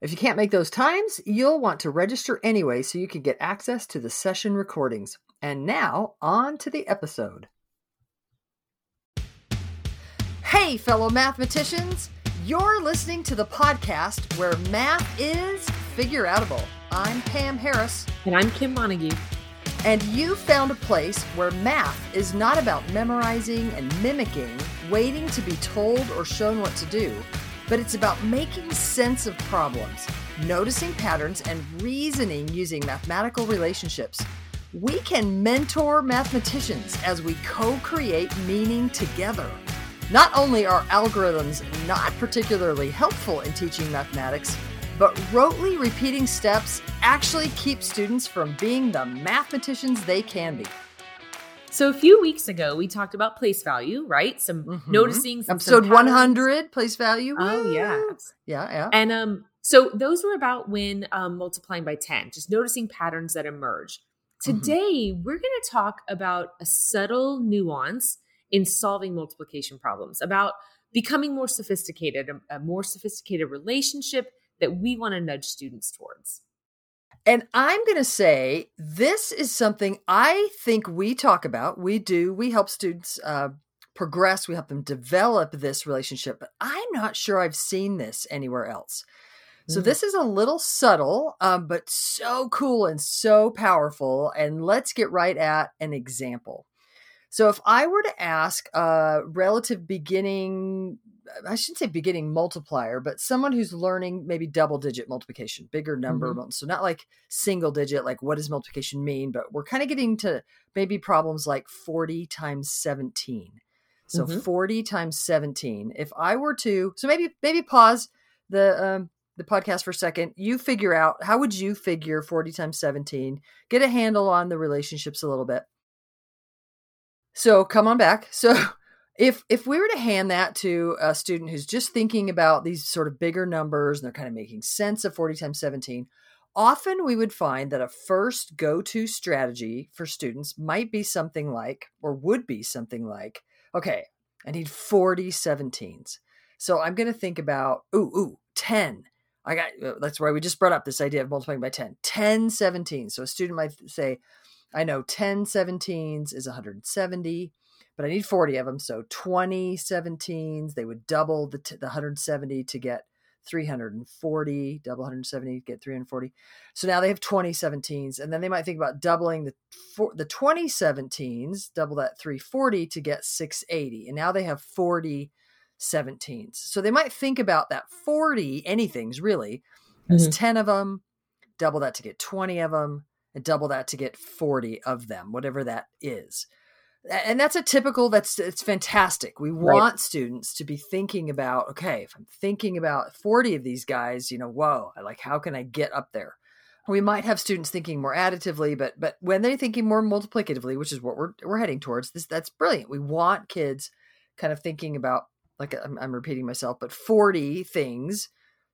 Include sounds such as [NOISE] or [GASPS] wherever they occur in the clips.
If you can't make those times, you'll want to register anyway so you can get access to the session recordings. And now, on to the episode. Hey, fellow mathematicians! You're listening to the podcast where math is figure outable. I'm Pam Harris. And I'm Kim Montague. And you found a place where math is not about memorizing and mimicking, waiting to be told or shown what to do but it's about making sense of problems, noticing patterns, and reasoning using mathematical relationships. We can mentor mathematicians as we co create meaning together. Not only are algorithms not particularly helpful in teaching mathematics, but rotely repeating steps actually keep students from being the mathematicians they can be. So a few weeks ago, we talked about place value, right? Some mm-hmm. noticing some, episode some 100 place value. Oh yeah, yeah, yeah. And um, so those were about when um, multiplying by 10, just noticing patterns that emerge. Mm-hmm. Today, mm-hmm. we're going to talk about a subtle nuance in solving multiplication problems, about becoming more sophisticated, a, a more sophisticated relationship that we want to nudge students towards. And I'm going to say this is something I think we talk about. We do. We help students uh, progress, we help them develop this relationship, but I'm not sure I've seen this anywhere else. So, mm. this is a little subtle, um, but so cool and so powerful. And let's get right at an example. So, if I were to ask a relative beginning I shouldn't say beginning multiplier, but someone who's learning maybe double digit multiplication, bigger number. Mm-hmm. So not like single digit, like what does multiplication mean? But we're kind of getting to maybe problems like 40 times 17. So mm-hmm. 40 times 17. If I were to, so maybe, maybe pause the, um, the podcast for a second. You figure out how would you figure 40 times 17, get a handle on the relationships a little bit. So come on back. So [LAUGHS] if if we were to hand that to a student who's just thinking about these sort of bigger numbers and they're kind of making sense of 40 times 17 often we would find that a first go-to strategy for students might be something like or would be something like okay i need 40 17s so i'm going to think about ooh ooh 10 i got uh, that's why we just brought up this idea of multiplying by 10 10 17 so a student might say i know 10 17s is 170 but I need 40 of them. So 20 17s, they would double the, t- the 170 to get 340, double 170 to get 340. So now they have 20 17s. And then they might think about doubling the, for, the 20 17s, double that 340 to get 680. And now they have 40 17s. So they might think about that 40 anything's really as mm-hmm. 10 of them, double that to get 20 of them, and double that to get 40 of them, whatever that is and that's a typical that's it's fantastic. We want right. students to be thinking about okay if i'm thinking about 40 of these guys you know whoa I like how can i get up there? We might have students thinking more additively but but when they're thinking more multiplicatively which is what we're we're heading towards this that's brilliant. We want kids kind of thinking about like i'm, I'm repeating myself but 40 things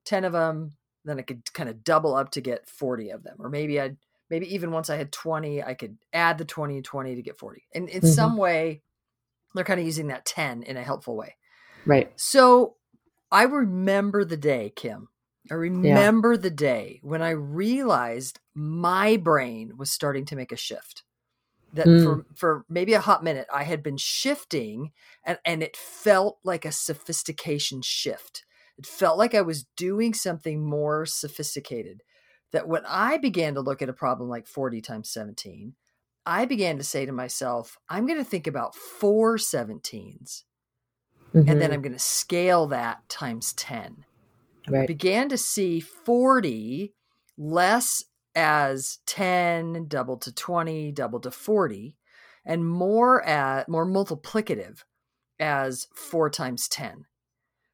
10 of them then i could kind of double up to get 40 of them. Or maybe i'd maybe even once I had 20, I could add the 20 and 20 to get 40. And in mm-hmm. some way, they're kind of using that 10 in a helpful way. Right. So I remember the day, Kim. I remember yeah. the day when I realized my brain was starting to make a shift. That mm. for, for maybe a hot minute, I had been shifting and, and it felt like a sophistication shift. It felt like I was doing something more sophisticated that when I began to look at a problem like 40 times 17, I began to say to myself, I'm going to think about four 17s. Mm-hmm. And then mm-hmm. I'm going to scale that times 10. Right. I began to see 40 less as 10 doubled to 20 doubled to 40 and more at more multiplicative as 4 times 10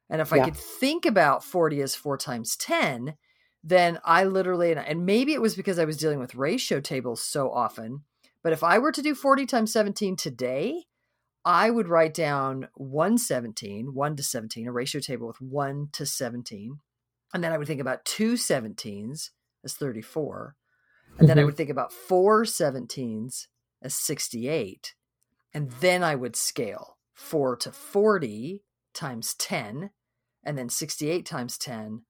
and if yeah. i could think about 40 as 4 times 10 then I literally, and maybe it was because I was dealing with ratio tables so often, but if I were to do 40 times 17 today, I would write down 117, 1 to 17, a ratio table with 1 to 17. And then I would think about two 17s as 34. And then I Mhm. would think about four 17s as 68. And then I would scale 4 to 40 times 10, and then 68 times 10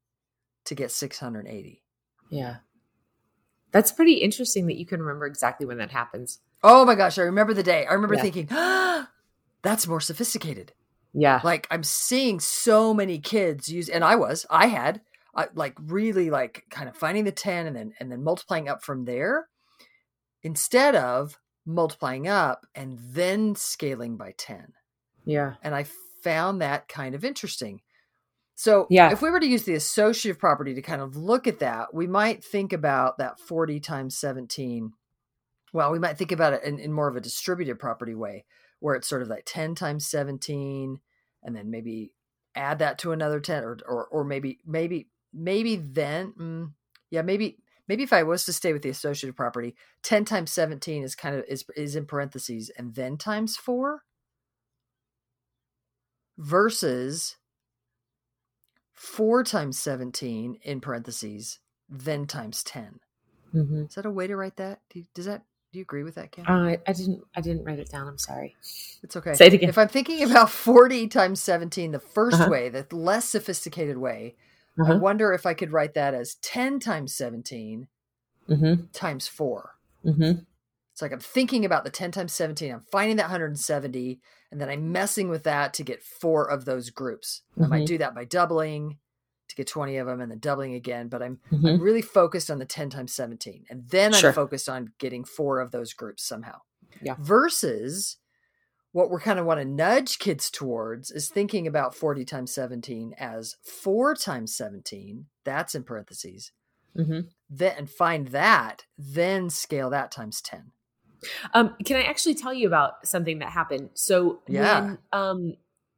to get 680. Yeah. That's pretty interesting that you can remember exactly when that happens. Oh my gosh, I remember the day. I remember Yeah. thinking, ah, [GASPS] that's more sophisticated. Yeah. Like I'm seeing so many kids use, and I was, I had, I, like really like kind of finding the 10 and then and then multiplying up from there instead of multiplying up and then scaling by 10 Yeah. and i found that kind of interesting so Yeah. if we were to use the associative property to kind of look at that we might think about that 40 times 17 well we might think about it in, in more of a distributed property way where it's sort of like 10 times 17 and then maybe add that to another 10 or or, or maybe maybe maybe then mm, yeah maybe maybe if i was to stay with the associative property 10 times 17 is kind of is is in parentheses and then times 4 versus 4 times 17 in parentheses then times 10 hmm is that a way to write that do you, does that do you agree with that Kim? Uh, I didn't. I didn't write it down. I'm sorry. It's okay. Say it again. If I'm thinking about 40 times 17, the 1st Uh-huh. way, the less sophisticated way, I Uh-huh. wonder if I could write that as 10 times 17 Mm-hmm. times 4. Mm-hmm. It's like I'm thinking about the 10 times 17, I'm finding that 170, and then I'm messing with that to get four of those groups. I might Mhm. do that by doubling to get 20 of them and then doubling again, but I'm, Mm-hmm. I'm really focused on the 10 times 17. And then Sure. I'm focused on getting four of those groups somehow. Yeah. Versus what we're kind of want to nudge kids towards is thinking about 40 times 17 as 4 times 17. That's in parentheses. Mm-hmm. Then and find that, then scale that times 10. Um, can I actually tell you about something that happened? So Yeah. when um,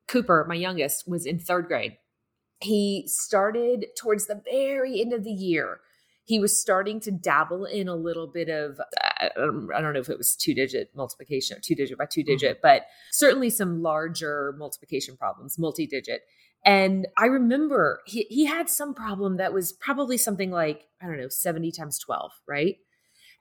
Cooper, my youngest, was in third grade, he started towards the very end of the year. He was starting to dabble in a little bit of I don't I don't know if it was two digit multiplication, or two digit by two digit, but certainly some larger multiplication problems, multi digit. And I remember he, he had some problem that was probably something like, I don't know, 70 times 12, right?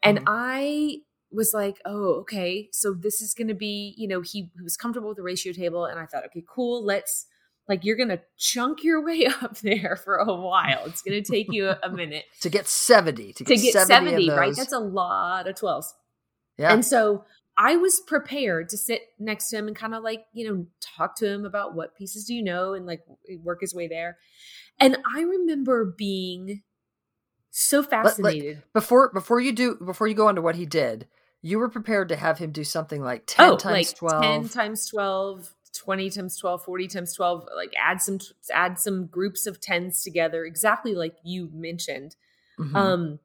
And Mhm. I was like, oh, okay. So this is going to be, you know, he, he was comfortable with the ratio table. And I thought, okay, cool. Let's, like, you're going to chunk your [LAUGHS] way up there for a while. It's going to take you a, a [LAUGHS] minute To get 70. To to get, get 70, 70, right? That's a lot of 12s. yeah. And so I was prepared to sit next to him and kind of like, you know, talk to him about what pieces do you know and like eh, work his way there. And I remember being so let- fascinated. before before you do before you go on to what he did, you were prepared to have him do something like 10 oh, times like 12. 10 times 12, 20 times 12, 40 times 12, like add some add some groups of 10s together exactly like you mentioned. Mhm. Um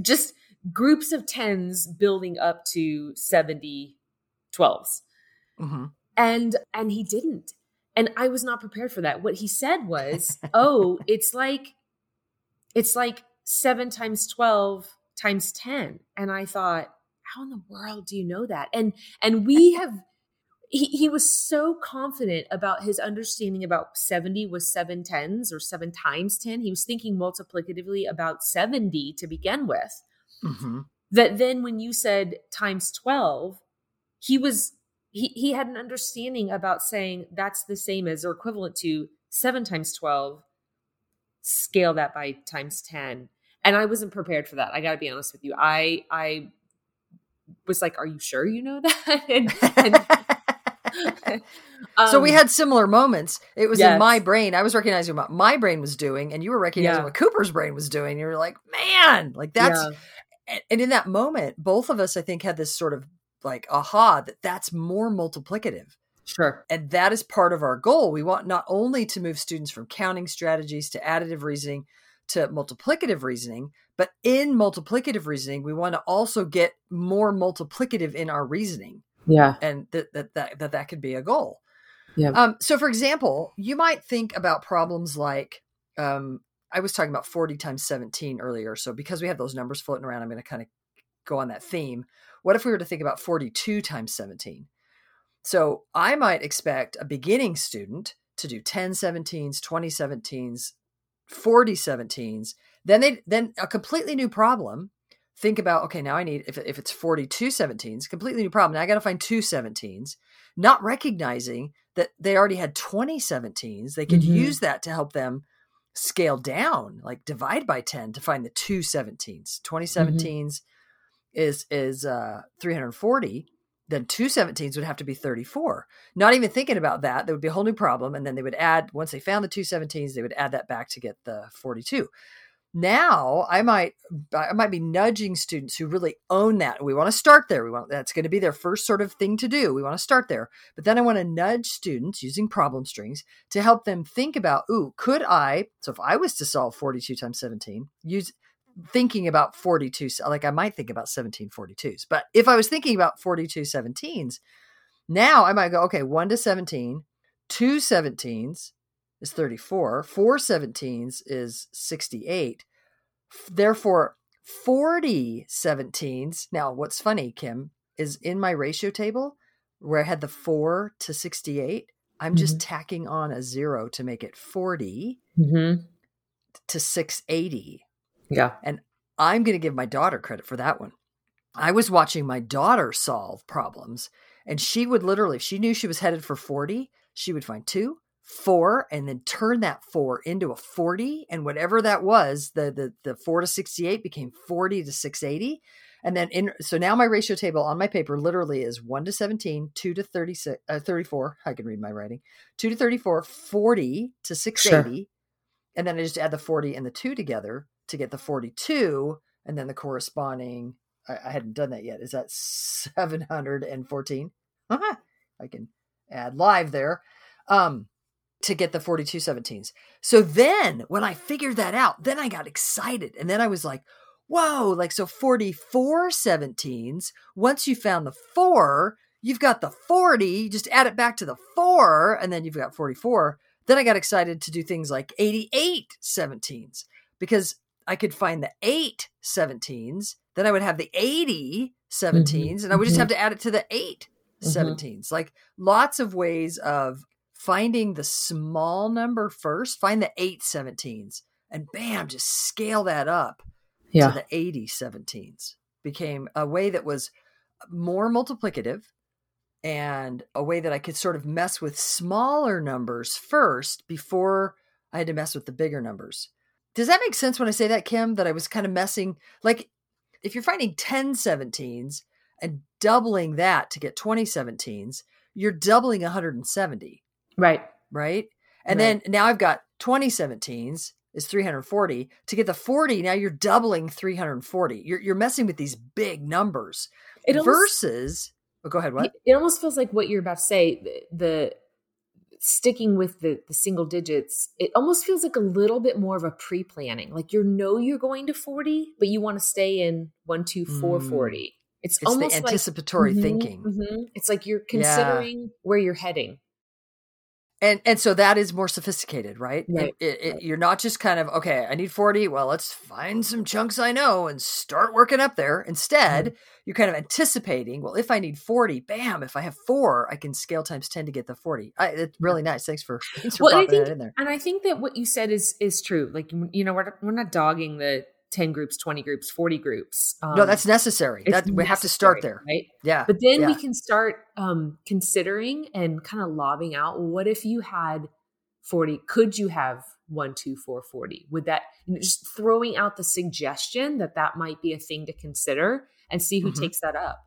just groups of 10s building up to 70 12s. Mhm. and and he didn't and i was not prepared for that what he said was [LAUGHS] oh it's like it's like 7 times 12 times 10 and i thought how in the world do you know that? And and we have he, he was so confident about his understanding about 70 was seven tens or seven times 10 he was thinking multiplicatively about 70 to begin with. Mhm. that then when you said times 12 he was he, he had an understanding about saying that's the same as or equivalent to 7 times 12 scale that by times 10 and i wasn't prepared for that. I gotta be honest with you. I i was like are you sure you know that [LAUGHS] and, and, [LAUGHS] so we um, had similar moments. It was in my brain. I was recognizing what my brain was doing, and you were recognizing Yeah. what Cooper's brain was doing. You were like, man, like that's. yeah, and in that moment, both of us, I think, had this sort of like aha that that's more multiplicative. sure And that is part of our goal. We want not only to move students from counting strategies to additive reasoning to multiplicative reasoning, but in multiplicative reasoning, we want to also get more multiplicative in our reasoning. yeah And that that that that, that could be a goal. Yeah. Um, so for example, you might think about problems like um, I was talking about 40 times 17 earlier. So because we have those numbers floating around, I'm going to kind of go on that theme. What if we were to think about 42 times 17? So I might expect a beginning student to do 10 17s, 20 17s, 40 17s. Then they then a completely new problem. Think about okay, now I need if if it's 42 17s, completely new problem. Now I got to find two 17s, not recognizing that they already had 20 17s. They could mm-hmm. use that to help them scale down, like divide by 10 to find the two 17s. 20 17s mm-hmm. is is uh 340 then two 17s would have to be 34. Not even thinking about that, there would be a whole new problem. And then they would add, once they found the two 17s, they would add that back to get the 42. Now I might I might be nudging students who really own that. We want to start there. We want that's going to be their first sort of thing to do. We want to start there. But then I want to nudge students using problem strings to help them think about, ooh, could I, so if I was to solve 42 times 17, use thinking about 42 like i might think about 1742s but if i was thinking about 42 17s now i might go okay 1 to 17 2 17s is 34 4 17s is 68 therefore 40 17s now what's funny kim is in my ratio table where i had the 4 to 68 i'm just mm-hmm. tacking on a zero to make it 40 mm-hmm. to 680 yeah. And I'm going to give my daughter credit for that one. I was watching my daughter solve problems, and she would literally, if she knew she was headed for 40, she would find two, four, and then turn that four into a 40. And whatever that was, the the the four to 68 became 40 to 680. And then in so now my ratio table on my paper literally is 1 to 17, 2 to 36, uh, 34. I can read my writing. 2 to 34, 40 to 680. Sure. And then I just add the 40 and the 2 together to get the 42 and then the corresponding I, I hadn't done that yet. Is that [LAUGHS] 714? Uh-huh. I can add live there. Um to get the 42 17s. So then when I figured that out, then I got excited. And then I was like, whoa, like so 44 17s. Once you found the four, you've got the 40, you just add it back to the four, and then you've got 44. Then I got excited to do things like 88 17s because I could find the eight 17s, then I would have the 80 17s, mm-hmm. and I would just mm-hmm. have to add it to the 8 mm-hmm. 17s. Like lots of ways of finding the small number first, find the eight 17s, and bam, just scale that up yeah. to the 80 17s. Became a way that was more multiplicative and a way that I could sort of mess with smaller numbers first before I had to mess with the bigger numbers. Does that make sense when I say that, Kim? That I was kind of messing like if you're finding 10 17s and doubling that to get 20 17s, you're doubling 170. Right. Right. And right. then now I've got 20 17s is 340. To get the 40, now you're doubling 340. You're you're messing with these big numbers. It almost, versus oh, go ahead, what? It almost feels like what you're about to say, the, the sticking with the, the single digits, it almost feels like a little bit more of a pre planning. Like you know you're going to 40, but you want to stay in one, two, four, mm. 40. It's, it's almost the anticipatory like, mm-hmm, thinking. Mm-hmm. It's like you're considering yeah. where you're heading and and so that is more sophisticated right, right. It, it, right. you're not just kind of okay i need 40 well let's find some chunks i know and start working up there instead mm-hmm. you're kind of anticipating well if i need 40 bam if i have four i can scale times 10 to get the 40 I, it's really nice thanks for, [LAUGHS] thanks for well, popping think, that in there and i think that what you said is is true like you know we're, we're not dogging the 10 groups 20 groups 40 groups um, no that's necessary that we have to start there right yeah but then yeah. we can start um, considering and kind of lobbing out what if you had 40 could you have 1 2 4 40 would that just throwing out the suggestion that that might be a thing to consider and see who mm-hmm. takes that up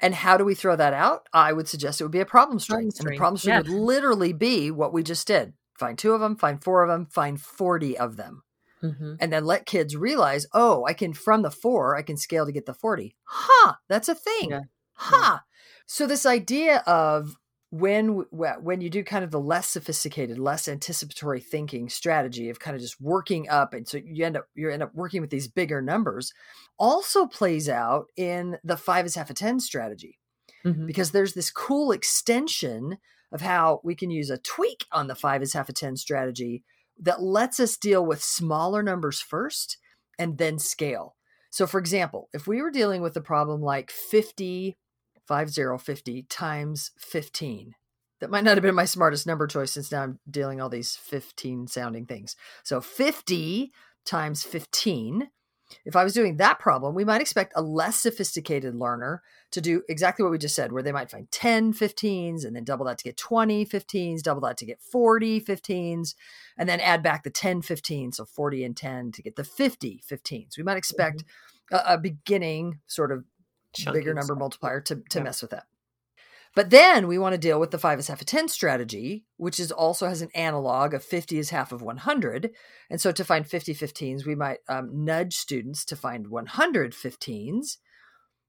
and how do we throw that out i would suggest it would be a problem string, problem string. and the problem string yeah. would literally be what we just did find two of them find four of them find 40 of them Mm-hmm. and then let kids realize, oh, I can from the four, I can scale to get the 40. Huh, that's a thing. Yeah. Huh. Yeah. So this idea of when when you do kind of the less sophisticated, less anticipatory thinking strategy of kind of just working up, and so you end up you end up working with these bigger numbers, also plays out in the five is half a ten strategy, mm-hmm. because there's this cool extension of how we can use a tweak on the five is half a ten strategy that lets us deal with smaller numbers first and then scale. So, for example, if we were dealing with a problem like 50, 50, times 15, that might not have been my smartest number choice since now I'm dealing all these 15 sounding things. So, 50 times 15 if I was doing that problem, we might expect a less sophisticated learner to do exactly what we just said, where they might find 10 15s and then double that to get 20 15s, double that to get 40 15s, and then add back the 10 15s, so 40 and 10 to get the 50 15s. We might expect mm-hmm. a, a, beginning sort of Chunky bigger number multiplier to, to yeah. mess with that. But then we want to deal with the 5 is half of 10 strategy, which is also has an analog of 50 is half of 100. And so to find 50 15s, we might um, nudge students to find 100 15s.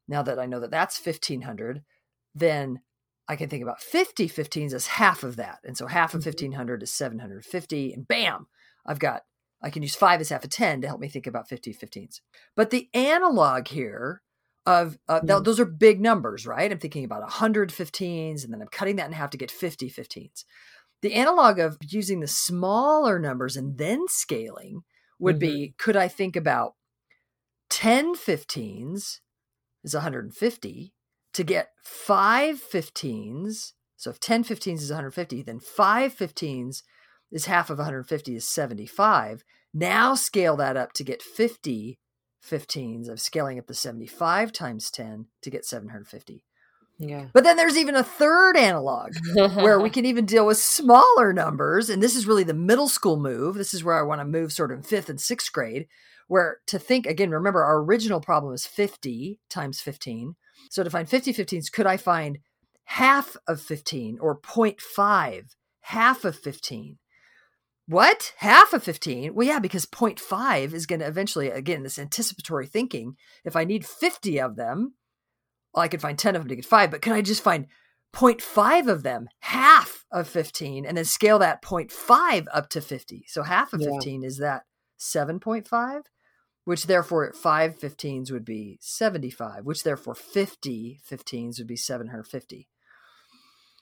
Now that I know that that's 1500, then I can think about 50 15s as half of that. And so half of 1500 mm-hmm. is 750. And bam, I've got, I can use 5 as half of 10 to help me think about 50 15s. But the analog here of uh, th- those are big numbers, right? I'm thinking about 115s, and then I'm cutting that in half to get 50 15s. The analog of using the smaller numbers and then scaling would mm-hmm. be could I think about 10 15s is 150 to get 5 15s. So if 10 15s is 150, then 5 15s is half of 150 is 75. Now scale that up to get 50 15s of scaling up to 75 times 10 to get 750. Yeah. But then there's even a third analog where we [LAUGHS] can even deal with smaller numbers. And this is really the middle school move. This is where I want to move sort of in fifth and sixth grade, where to think again, remember our original problem is 50 times 15. So to find 50 15s, could I find half of 15 or 0.5, half of 15? What? Half of 15? Well, yeah, because 0.5 is going to eventually, again, this anticipatory thinking. If I need 50 of them, well, I could find 10 of them to get five, but can I just find 0.5 of them, half of 15, and then scale that 0.5 up to 50? So half of yeah. 15 is that 7.5, which therefore at 5 15s would be 75, which therefore 50 15s would be 750.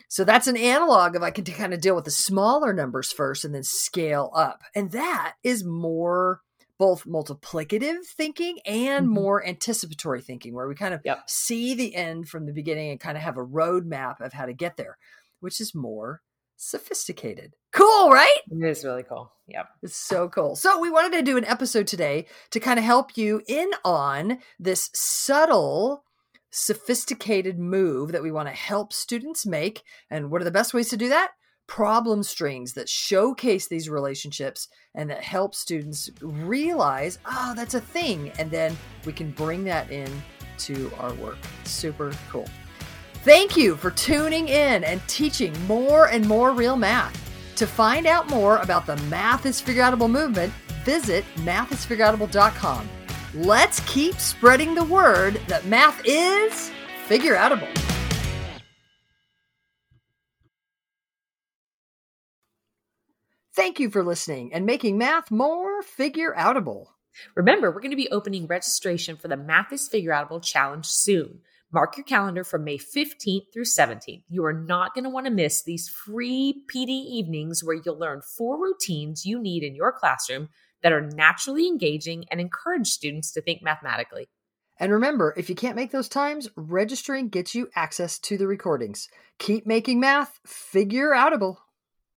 So that's an analog of I can kind of deal with the smaller numbers first and then scale up. And that is more both multiplicative thinking and mm-hmm. more anticipatory thinking, where we kind of yep. see the end from the beginning and kind of have a roadmap of how to get there, which is more sophisticated. Cool, right? It is really cool. Yep. It's so cool. So, we wanted to do an episode today to kind of help you in on this subtle sophisticated move that we want to help students make. And what are the best ways to do that? Problem strings that showcase these relationships and that help students realize, oh, that's a thing. And then we can bring that in to our work. Super cool. Thank you for tuning in and teaching more and more real math. To find out more about the Math is Figureoutable movement, visit mathisfigureoutable.com. Let's keep spreading the word that math is figure outable. Thank you for listening and making math more figure outable. Remember, we're going to be opening registration for the Math is Figure Outable Challenge soon. Mark your calendar from May 15th through 17th. You are not going to want to miss these free PD evenings where you'll learn four routines you need in your classroom that are naturally engaging and encourage students to think mathematically. And remember, if you can't make those times, registering gets you access to the recordings. Keep making math figure outable.